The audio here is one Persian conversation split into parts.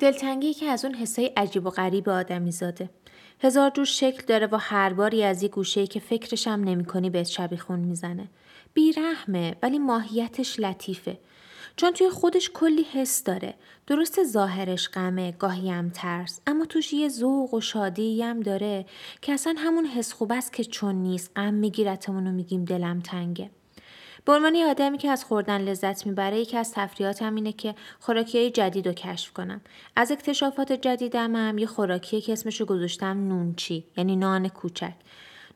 دلتنگی که از اون حسای عجیب و غریب آدمی زاده. هزار جور شکل داره و هر باری از یه گوشه که فکرشم نمی‌کنی بهت شبیخون می‌زنه. بیرحمه ولی ماهیتش لطیفه. چون توی خودش کلی حس داره. درست ظاهرش غمه، گاهی هم ترس، اما توش یه ذوق و شادی هم داره که اصلا همون حس خوب است که چون نیست غم میگیرتمون و میگیم دلم تنگه. به عنوان یه آدمی که از خوردن لذت می‌بره یکی از تفریحاتم اینه که خوراکی جدید رو کشف کنم. از اکتشافات جدیدم هم یه خوراکیه که اسمش رو گذاشتم نونچی یعنی نان کوچک.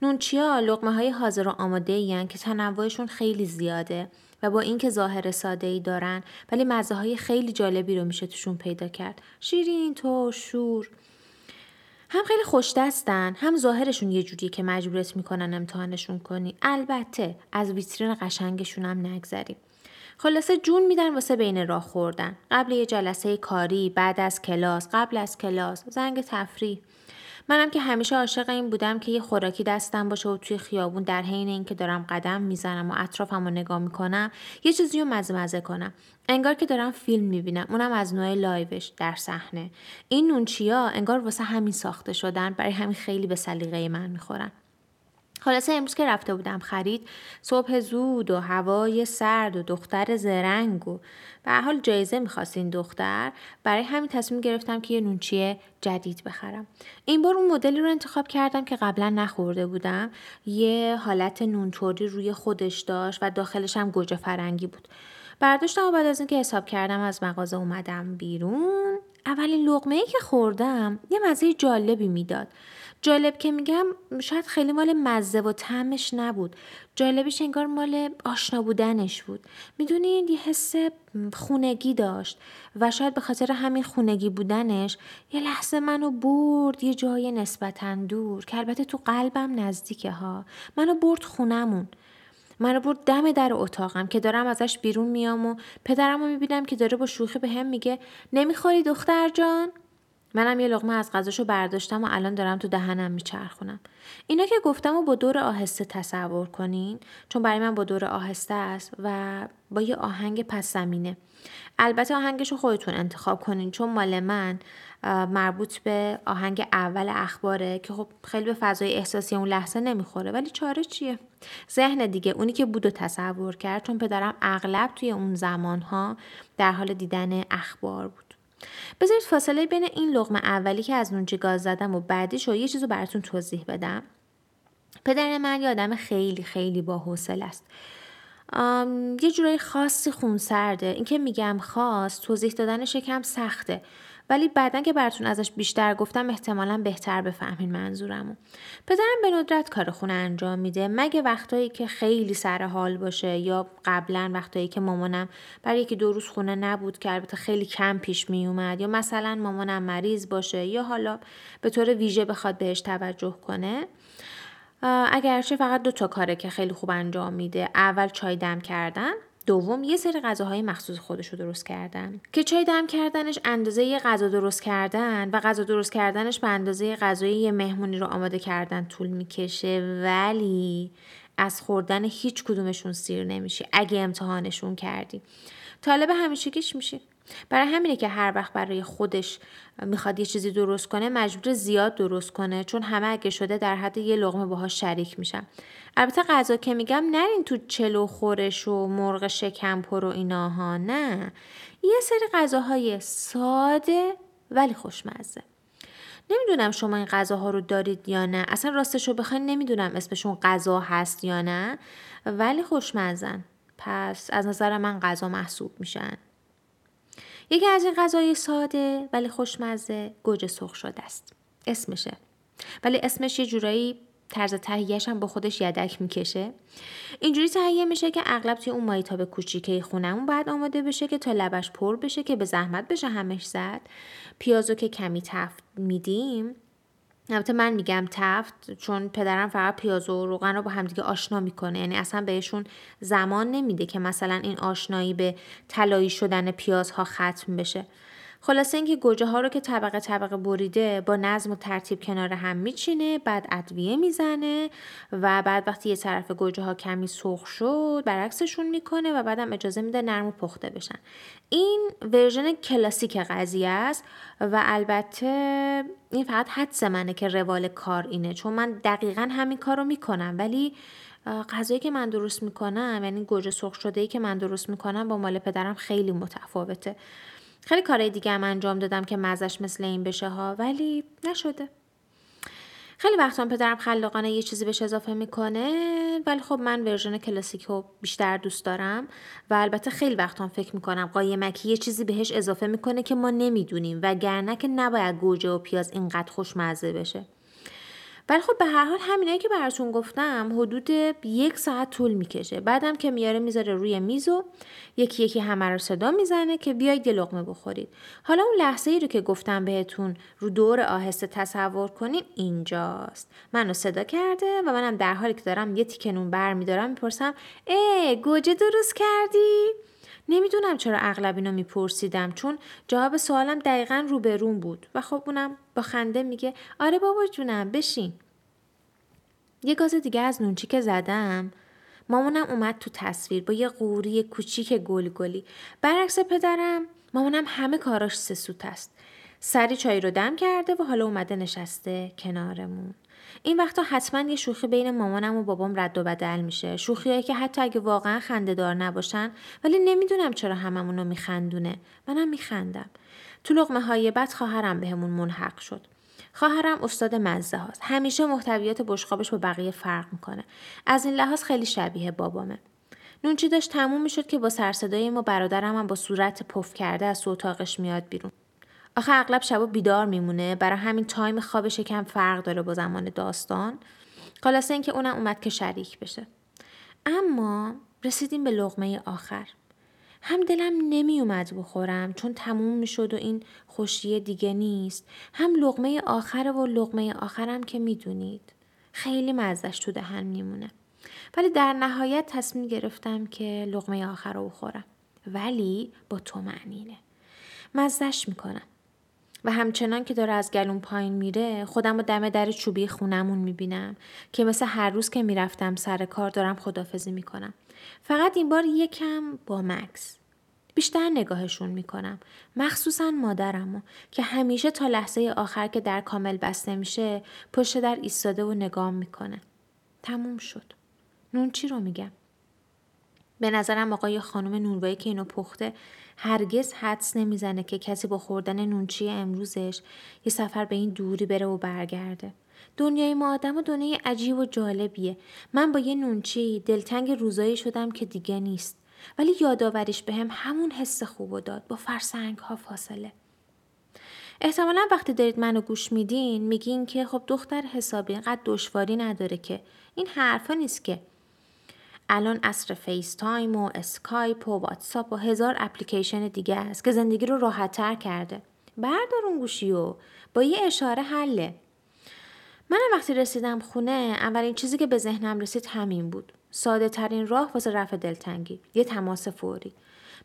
نونچیا لقمه های حاضر و آماده این که تنوعشون خیلی زیاده و با اینکه ظاهر ساده ای دارن ولی مزه های خیلی جالبی رو میشه توشون پیدا کرد. شیرین تو شور. هم خیلی خوش دستن هم ظاهرشون یه جوریه که مجبورت می‌کنن امتحانشون کنی. البته از ویترین قشنگشون هم نگذریم. خلاصه جون میدن واسه بین راه خوردن. قبل یه جلسه کاری بعد از کلاس قبل از کلاس زنگ تفریح. منم که همیشه عاشق این بودم که یه خوراکی دستم باشه و توی خیابون در حین اینکه دارم قدم می‌زنم و اطرافم رو نگاه می‌کنم یه چیزی رو مزه مزه کنم. انگار که دارم فیلم می‌بینم اونم از نوع لایوش در صحنه. این نونچیا انگار واسه همین ساخته شدن برای همین خیلی به سلیقه من می‌خورن. خلاصه امروز که رفته بودم خرید صبح زود و هوای سرد و دختر زرنگ و به حال جایزه می‌خواست این دختر. برای همین تصمیم گرفتم که یه نونچی جدید بخرم. این بار اون مدلی رو انتخاب کردم که قبلا نخورده بودم. یه حالت نونطوری روی خودش داشت و داخلش هم گوجه فرنگی بود. برداشتم و بعد از اینکه حساب کردم از مغازه اومدم بیرون اولین لغمه ای که خوردم یه مزه جالبی می‌داد. جالب که میگم شاید خیلی مال مزه و تعمش نبود. جالبش انگار مال آشنا بودنش بود. می‌دونید یه حس خونگی داشت و شاید به خاطر همین خونگی بودنش یه لحظه منو برد یه جای نسبتا دور که البته تو قلبم نزدیکه ها. منو برد خونمون. منو برد دم در اتاقم که دارم ازش بیرون میام و پدرم رو می‌بینم که داره با شوخی به هم میگه نمی‌خوری دختر جان؟ منم یه لغمه از غذاشو برداشتم و الان دارم تو دهنم میچرخونم. اینا که گفتم و با دور آهسته تصور کنین چون برای من با دور آهسته است و با یه آهنگ پس زمینه. البته آهنگشو خودتون انتخاب کنین چون مال من مربوط به آهنگ اول اخباره که خب خیلی به فضای احساسی اون لحظه نمی‌خوره ولی چاره چیه؟ ذهن دیگه اونی که بود و تصور کرد چون پدرم اغلب توی اون زمانها در حال دیدن اخبار بود. بذارید فاصله بین این لغمه اولی که از نونچی گاز زدم و بعدیش رو یه چیزو براتون توضیح بدم. پدر من یه آدم خیلی خیلی با حوصله است یه جورایی خاصی خونسرده. این که میگم خاص توضیح دادنش یکم سخته. ولی بعدا که براتون ازش بیشتر گفتم احتمالا بهتر بفهمین منظورمو. پدرم به ندرت کار خونه انجام میده. مگه وقتایی که خیلی سر حال باشه یا قبلا وقتایی که مامانم برای یکی دو روز خونه نبود که البته خیلی کم پیش میومد یا مثلا مامانم مریض باشه یا حالا به طور ویژه بخواد بهش توجه کنه اگرچه فقط دو تا کاره که خیلی خوب انجام میده. اول چای دم کردن دوم یه سری غذاهای مخصوص خودش رو درست کردن. که چای دم کردنش اندازه یه غذا درست کردن و غذا درست کردنش به اندازه غذای یه مهمونی رو آماده کردن طول می‌کشه. ولی از خوردن هیچ کدومشون سیر نمیشه اگه امتحانشون کردی. طالب همیشگیش میشه. برای همینه که هر وقت برای خودش می‌خواد یه چیزی درست کنه مجبور زیاد درست کنه چون همه اگه شده در حد یه لغمه باهاش شریک میشن. البته غذا که میگم نرین تو چلو خورش و مرغ شکم پر و ایناها نه. یه سری غذاهای ساده ولی خوشمزه. نمی‌دونم شما این غذاها رو دارید یا نه. اصلا راستش رو بخواین نمی‌دونم اسمشون غذا هست یا نه ولی خوشمزن. پس از نظر من غذا محسوب میشن. یکی از این غذای ساده ولی خوشمزه گوجه سرخ شده است. اسمشه. ولی اسمش یه جورایی طرز تهیهش هم با خودش یدک می‌کشه. اینجوری تهیه میشه که اغلب توی اون مایتاب کوچیکه خونمون باید آماده بشه که تا لبش پر بشه که به زحمت بشه همش زد. پیازو که کمی تفت میدیم البته من میگم تفت چون پدرم فقط پیاز و روغن رو با همدیگه آشنا می‌کنه. یعنی اصلا بهشون زمان نمیده که مثلا این آشنایی به طلایی شدن پیازها ختم بشه. خلاصه اینکه گوجه ها رو که طبقه طبقه بریده با نظم و ترتیب کنار هم میچینه بعد ادویه می‌زنه و بعد وقتی یه طرف گوجه ها کمی سرخ شد برعکسشون می‌کنه و بعدم اجازه میده نرم و پخته بشن. این ورژن کلاسیک قضیه است و البته این فقط حدس منه که روال کار اینه چون من دقیقا همین کار رو می‌کنم. ولی غذایی که من درست می‌کنم یعنی گوجه سرخ شده ای که من درست می‌کنم با مال پدرم خیلی متفاوته. خیلی کارهای دیگه هم انجام دادم که مزش مثل این بشه ها ولی نشده. خیلی وقتا پدرم خلاقانه یه چیزی بهش اضافه می‌کنه ولی خب من ورژن کلاسیک رو بیشتر دوست دارم و البته خیلی وقتا فکر می‌کنم قایمکی یه چیزی بهش اضافه می‌کنه که ما نمی‌دونیم و گرنه که نباید گوجه و پیاز اینقدر خوشمزه بشه. ولی خب به هر حال همینایی که براتون گفتم حدود یک ساعت طول می‌کشه. بعدم که میاره می‌ذاره روی میز و یکی یکی همه رو صدا می‌زنه که بیاید یه لقمه بخورید. حالا اون لحظه ای رو که گفتم بهتون رو دور آهسته تصور کنین اینجاست. منو صدا کرده و منم در حالی که دارم یه تیکه نون بر میدارم می‌پرسم ای گوجه درست کردی؟ نمی‌دونم چرا اغلب اینو میپرسیدم چون جواب سوالم دقیقا روبرون بود و خب اونم با خنده میگه آره بابا جونم بشین. یه گاز دیگه از نونچی که زدم مامانم اومد تو تصویر با یه قوری کوچیک گلی برعکس پدرم مامانم همه کاراش سسوت است. سری چای رو دم کرده و حالا اومده نشسته کنارمون. این وقتا حتما یه شوخی بین مامانم و بابام رد و بدل میشه. شوخیایی که حتی اگه واقعا خنده دار نباشن ولی نمی‌دونم چرا هممون رو میخندونه. منم میخندم. تو لغمه های بعد خواهرم بهمون منحق شد. خواهرم استاد مزه هاست. همیشه محتویات بشقابش با بقیه فرق می‌کنه. از این لحاظ خیلی شبیه بابامه. نونچی داشت تموم می‌شد که با سرصدای ما برادرم هم با صورت پف کرده از اتاقش میاد بیرون. آخه اغلب شبا بیدار میمونه. برای همین تایم خوابش کم فرق داره با زمان داستان. خلاصه اینکه اونم اومد که شریک بشه. اما رسیدیم به لغمه آخر. هم دلم نمی اومد بخورم چون تموم می شد و این خوشیه دیگه نیست. هم لغمه آخر و لغمه آخرم که می‌دونید. خیلی مزش تو دهن میمونه. ولی در نهایت تصمیم گرفتم که لغمه آخر رو بخورم. ولی با تو معنینه مزش می‌کنم. و همچنان که داره از گلون پایین میره خودم رو دم در چوبی خونمون می‌بینم که مثل هر روز که می‌رفتم سر کار دارم خدافزی می‌کنم. فقط این بار یکم با مکس. بیشتر نگاهشون می‌کنم. مخصوصا مادرمو که همیشه تا لحظه آخر که در کامل بسته میشه پشت در ایستاده و نگام می‌کنه. تموم شد. نون چی رو میگم؟ به نظرم آقای خانم نونوایی که اینو پخته هرگز حدس نمی‌زنه که کسی با خوردن نونچی امروزش یه سفر به این دوری بره و برگرده. دنیای ما آدم و دنیای عجیب و جالبیه. من با یه نونچی دلتنگ روزایی شدم که دیگه نیست. ولی یادآوریش به هم همون حس خوب داد با فرسنگ ها فاصله. احتمالا وقتی دارید منو گوش میدین میگین که خب دختر حسابی اینقدر دشواری نداره که این حرفا نیست که الان عصر فیس تایم و اسکایپ و واتساپ و هزار اپلیکیشن دیگه است که زندگی رو راحت تر کرده. بردار اون گوشی و با یه اشاره حله. من وقتی رسیدم خونه اولین چیزی که به ذهنم رسید همین بود. ساده ترین راه واسه رفع دلتنگی. یه تماس فوری.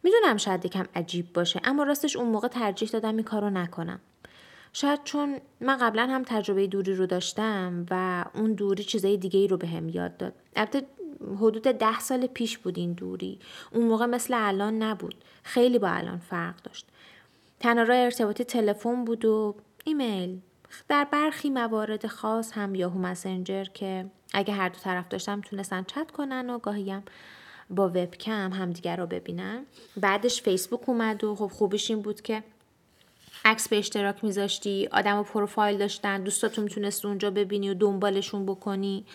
می‌دونم شاید یکم عجیب باشه اما راستش اون موقع ترجیح دادم این کارو نکنم. شاید چون من قبلا هم تجربه دوری رو داشتم و اون دوری چیزای دیگه ای رو به هم یاد داد. البته حدود ده سال پیش بود این دوری. اون موقع مثل الان نبود. خیلی با الان فرق داشت. تنها راه ارتباطی تلفن بود و ایمیل. در برخی موارد خاص هم یاهو مسنجر که اگه هر دو طرف داشتم تونستن چت کنن و گاهی هم با وبکم همدیگر رو ببینن. بعدش فیسبوک اومد و خب خوبش این بود که عکس به اشتراک میذاشتی آدم و پروفایل داشتن دوستاتون می‌تونست اونجا ببینی و دنبالشون بکنی.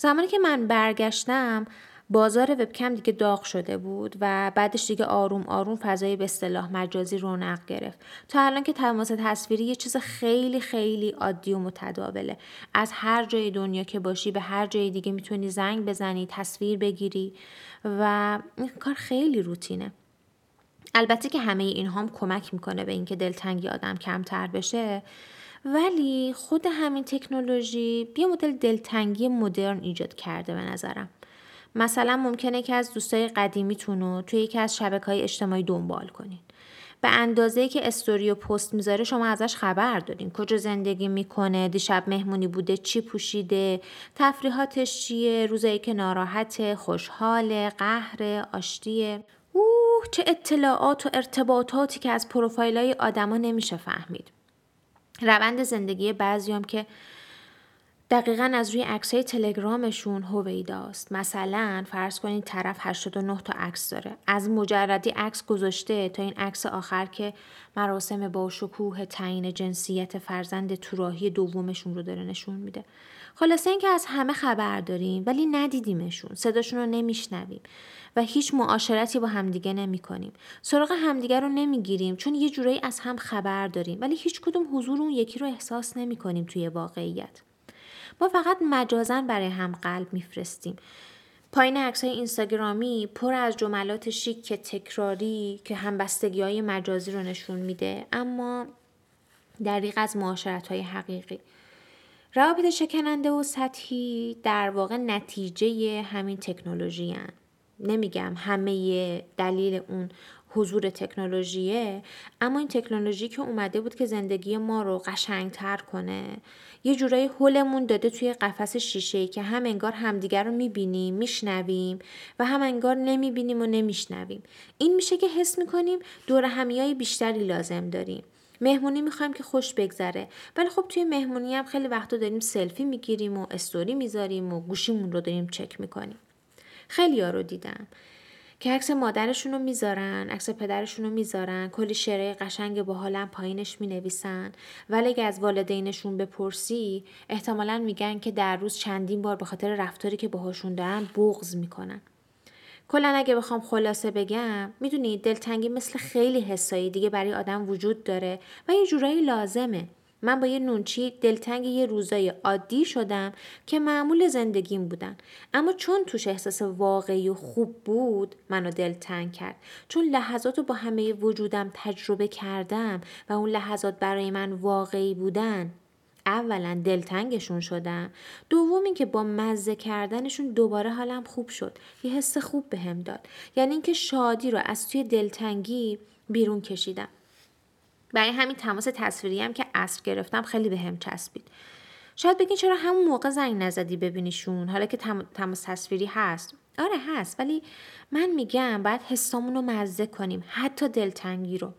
زمانی که من برگشتم بازار وبکم دیگه داغ شده بود و بعدش دیگه آروم آروم فضای به اصطلاح مجازی رونق گرفت. تا الان که تماس تصویری یه چیز خیلی خیلی عادی و متداوله. از هر جای دنیا که باشی به هر جای دیگه می‌تونی زنگ بزنی تصویر بگیری و این کار خیلی روتینه. البته که همه این هم کمک می‌کنه به اینکه دلتنگی آدم کمتر بشه. ولی خود همین تکنولوژی یه مدل دلتنگی مدرن ایجاد کرده به نظرم. مثلا ممکنه که از دوستای قدیمیتون رو توی یکی از شبکه های اجتماعی دنبال کنین. به اندازه که استوری و پست می‌ذاره شما ازش خبر دارین. کجا زندگی می‌کنه دیشب مهمونی بوده چی پوشیده تفریحاتش چیه روزایی که ناراحت خوشحال قهر آشتیه. اوه چه اطلاعات و ارتباطاتی که از پروفایل های آدما نمیشه فهمید. روند زندگی بعضیام که دقیقا از روی عکس های تلگرامشون هویداست. مثلا فرض کنید طرف 89 تا عکس داره. از مجردی عکس گذاشته تا این عکس آخر که مراسم با شکوه تعیین جنسیت فرزند توراهی دومشون رو داره نشون میده. خلاصه اینکه از همه خبر داریم ولی ندیدیمشون. صداشون رو نمیشنویم و هیچ معاشرتی با همدیگه نمی کنیم. سراغ همدیگه رو نمی‌گیریم چون یه جورایی از هم خبر داریم. ولی هیچ کدوم حضور اون یکی رو احساس نمی کنیم توی واقعیت. ما فقط مجازن برای هم قلب میفرستیم پایین عکس های اینستاگرامی پر از جملات شیک تکراری که همبستگی های مجازی رو نشون میده اما دریق از معاشرت های حقیقی روابط شکننده و سطحی در واقع نتیجه همین تکنولوژی هن. نمیگم همه دلیل اون حضور تکنولوژیه اما این تکنولوژی که اومده بود که زندگی ما رو قشنگتر کنه. یه جورایی حلمون داده توی قفس شیشه که هم انگار همدیگر رو می‌بینیم میشنویم و هم انگار نمی‌بینیم و نمیشنویم. این میشه که حس می‌کنیم دور همیای بیشتری لازم داریم. مهمونی می‌خوایم که خوش بگذره. ولی خب توی مهمونی هم خیلی وقتا داریم سلفی می‌گیریم و استوری می‌ذاریم و گوشیمون رو داریم چک می‌کنیم. خیلی ها رو دیدم. که عکس مادرشون رو می‌ذارن عکس پدرشون رو می‌ذارن کلی شعره قشنگ با حالم پایینش می‌نویسن. ولی اگه از والدینشون بپرسی احتمالا میگن که در روز چندین بار به خاطر رفتاری که باهاشون دارن بغض می‌کنن. کلا اگه بخوام خلاصه بگم می‌دونی دلتنگی مثل خیلی حسایی دیگه برای آدم وجود داره و یه جورایی لازمه. من با یه نونچی دلتنگ یه روزای عادی شدم که معمول زندگیم بودن. اما چون توش احساس واقعی و خوب بود منو دلتنگ کرد. چون لحظات رو با همه وجودم تجربه کردم و اون لحظات برای من واقعی بودن اولا دلتنگشون شدم. دوم که با مزه کردنشون دوباره حالم خوب شد. یه حس خوب بهم داد. یعنی اینکه شادی رو از توی دلتنگی بیرون کشیدم. برای همین تماس تصویری هم که اصر گرفتم خیلی به هم چسبید. شاید بگین چرا همون موقع زنگ نزدی ببینیشون؟ حالا که تماس تصویری هست. آره هست. ولی من میگم باید حسامون رو مزه کنیم. حتی دلتنگی رو.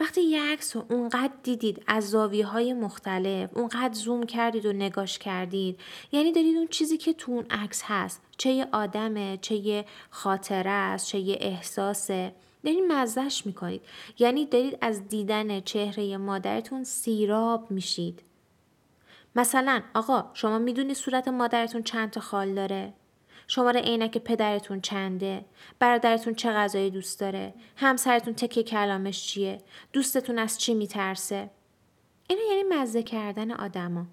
وقتی یه عکس رو اونقدر دیدید از زاویه های مختلف اونقدر زوم کردید و نگاش کردید یعنی دارید اون چیزی که تو اون عکس هست چه یه آدمه چه یه خاطره است چه یه احساسه. دارید مزهش می‌کنید. یعنی دارید از دیدن چهره مادرتون سیراب میشید. مثلا آقا شما می‌دونی صورت مادرتون چند تا خال داره؟ شماره عینک پدرتون چنده؟ برادرتون چه غذایی دوست داره؟ همسرتون تکه کلامش چیه؟ دوستتون از چی میترسه؟ اینا یعنی مزه کردن آدما.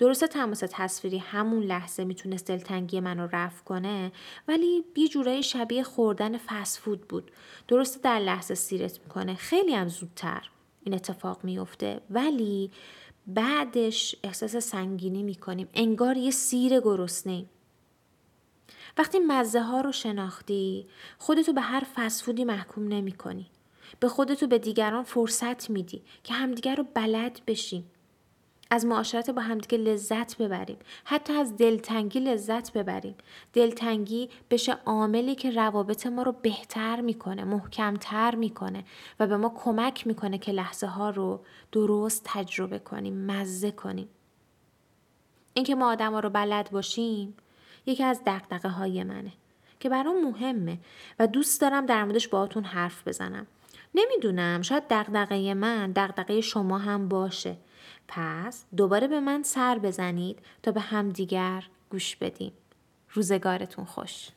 درسته تماس تصویری همون لحظه می‌تونست دلتنگی من رو رفع کنه ولی یه جورایی شبیه خوردن فسفود بود درسته در لحظه سیرت می‌کنه خیلی هم زودتر این اتفاق میفته ولی بعدش احساس سنگینی می‌کنیم انگار یه سیر گرسنه وقتی مزه ها رو شناختی خودتو به هر فسفودی محکوم نمی کنی. به خودتو به دیگران فرصت میدی که همدیگر رو بلد بشیم. از معاشرت با همدیگه لذت ببریم. حتی از دلتنگی لذت ببریم. دلتنگی بشه عاملی که روابط ما رو بهتر می‌کنه محکمتر می‌کنه و به ما کمک می‌کنه که لحظه ها رو درست تجربه کنیم مزه کنیم. اینکه ما آدم ها رو بلد باشیم یکی از دقدقه های منه که برام مهمه و دوست دارم در موردش باهاتون حرف بزنم. نمی‌دونم شاید دقدقه من دقدقه شما هم باشه. پس دوباره به من سر بزنید تا به همدیگر گوش بدیم. روزگارتون خوش.